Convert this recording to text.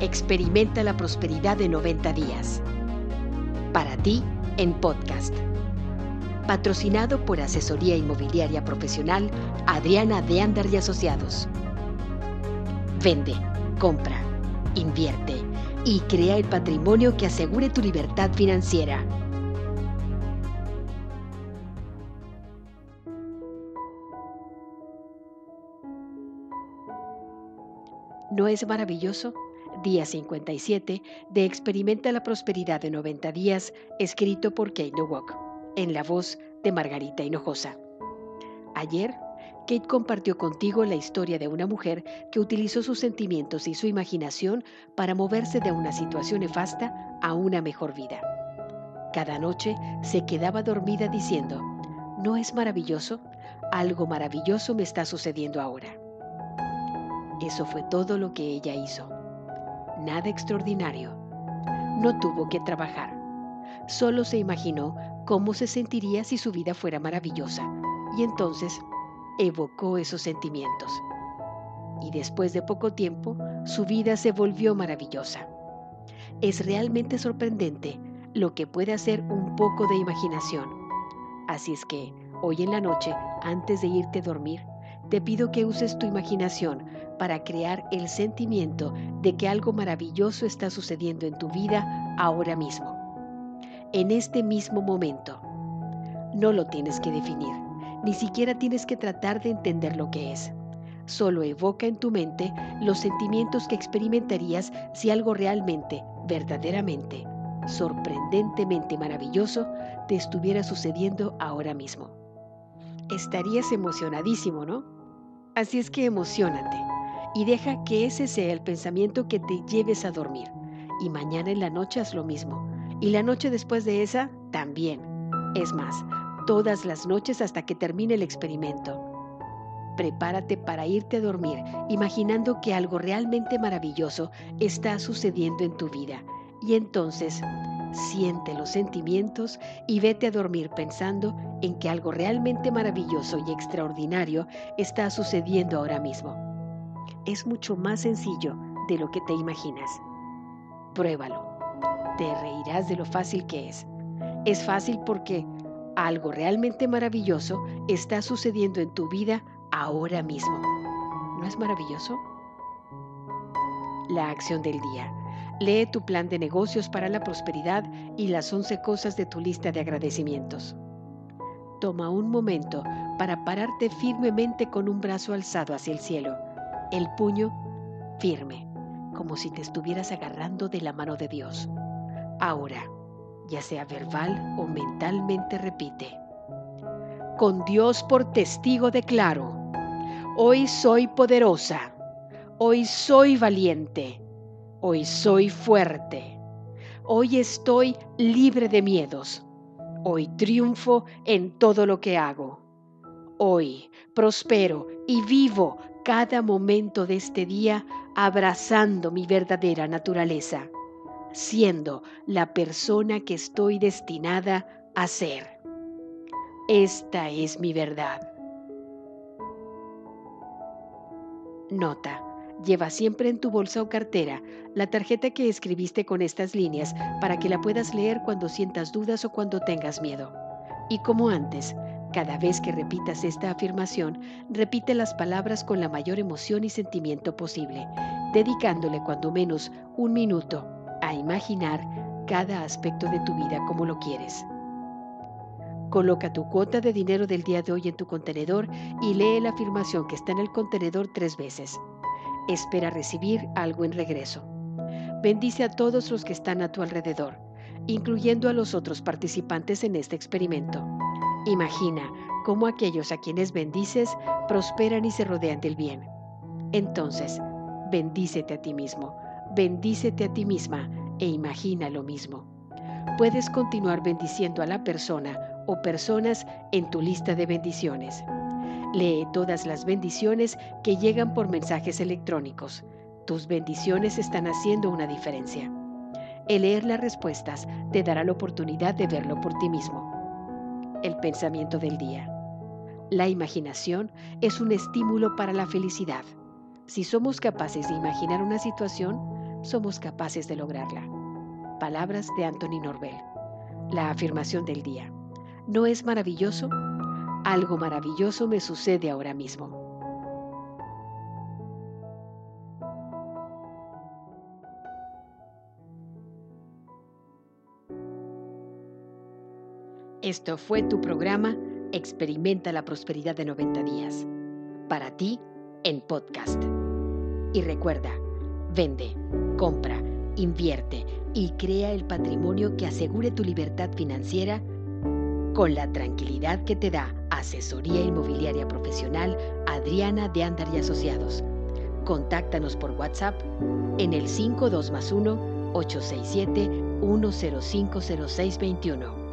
Experimenta la prosperidad de 90 días. Para ti, en podcast. Patrocinado por Asesoría Inmobiliaria Profesional Adriana de Andar y Asociados. Vende, compra, invierte y crea el patrimonio que asegure tu libertad financiera. ¿No es maravilloso? Día 57 de Experimenta la Prosperidad de 90 días, escrito por Kate Nowak, en la voz de Margarita Hinojosa. Ayer, Kate compartió contigo la historia de una mujer que utilizó sus sentimientos y su imaginación para moverse de una situación nefasta a una mejor vida. Cada noche se quedaba dormida diciendo, ¿no es maravilloso? Algo maravilloso me está sucediendo ahora. Eso fue todo lo que ella hizo. Nada extraordinario. No tuvo que trabajar. Solo se imaginó cómo se sentiría si su vida fuera maravillosa y entonces evocó esos sentimientos. Y después de poco tiempo, su vida se volvió maravillosa. Es realmente sorprendente lo que puede hacer un poco de imaginación. Así es que, hoy en la noche, antes de irte a dormir, te pido que uses tu imaginación para crear el sentimiento de que algo maravilloso está sucediendo en tu vida ahora mismo, en este mismo momento. No lo tienes que definir, ni siquiera tienes que tratar de entender lo que es. Solo evoca en tu mente los sentimientos que experimentarías si algo realmente, verdaderamente, sorprendentemente maravilloso te estuviera sucediendo ahora mismo. Estarías emocionadísimo, ¿no? Así es que emocionate y deja que ese sea el pensamiento que te lleves a dormir. Y mañana en la noche haz lo mismo. Y la noche después de esa también. Es más, todas las noches hasta que termine el experimento. Prepárate para irte a dormir imaginando que algo realmente maravilloso está sucediendo en tu vida. Y entonces siente los sentimientos y vete a dormir pensando en que algo realmente maravilloso y extraordinario está sucediendo ahora mismo. Es mucho más sencillo de lo que te imaginas. Pruébalo. Te reirás de lo fácil que es. Es fácil porque algo realmente maravilloso está sucediendo en tu vida ahora mismo. ¿No es maravilloso? La acción del día. Lee tu plan de negocios para la prosperidad y las 11 cosas de tu lista de agradecimientos. Toma un momento para pararte firmemente con un brazo alzado hacia el cielo, el puño firme, como si te estuvieras agarrando de la mano de Dios. Ahora, ya sea verbal o mentalmente, repite. Con Dios por testigo declaro, hoy soy poderosa, hoy soy valiente Hoy soy fuerte. Hoy estoy libre de miedos. Hoy triunfo en todo lo que hago. Hoy prospero y vivo cada momento de este día abrazando mi verdadera naturaleza, siendo la persona que estoy destinada a ser. Esta es mi verdad. Nota. Lleva siempre en tu bolsa o cartera la tarjeta que escribiste con estas líneas para que la puedas leer cuando sientas dudas o cuando tengas miedo. Y como antes, cada vez que repitas esta afirmación, repite las palabras con la mayor emoción y sentimiento posible, dedicándole cuando menos un minuto a imaginar cada aspecto de tu vida como lo quieres. Coloca tu cuota de dinero del día de hoy en tu contenedor y lee la afirmación que está en el contenedor tres veces espera recibir algo en regreso. Bendice a todos los que están a tu alrededor, incluyendo a los otros participantes en este experimento. Imagina cómo aquellos a quienes bendices prosperan y se rodean del bien. Entonces, bendícete a ti mismo, bendícete a ti misma e imagina lo mismo. Puedes continuar bendiciendo a la persona o personas en tu lista de bendiciones. Lee todas las bendiciones que llegan por mensajes electrónicos. Tus bendiciones están haciendo una diferencia. El leer las respuestas te dará la oportunidad de verlo por ti mismo. El pensamiento del día. La imaginación es un estímulo para la felicidad. Si somos capaces de imaginar una situación, somos capaces de lograrla. Palabras de Anthony Norvel. La afirmación del día. ¿No es maravilloso? Algo maravilloso me sucede ahora mismo. Esto fue tu programa Experimenta la prosperidad de 90 días. Para ti, en podcast. Y recuerda, vende, compra, invierte y crea el patrimonio que asegure tu libertad financiera con la tranquilidad que te da Asesoría Inmobiliaria Profesional Adriana de Andar y Asociados. Contáctanos por WhatsApp en el 52 867 1050621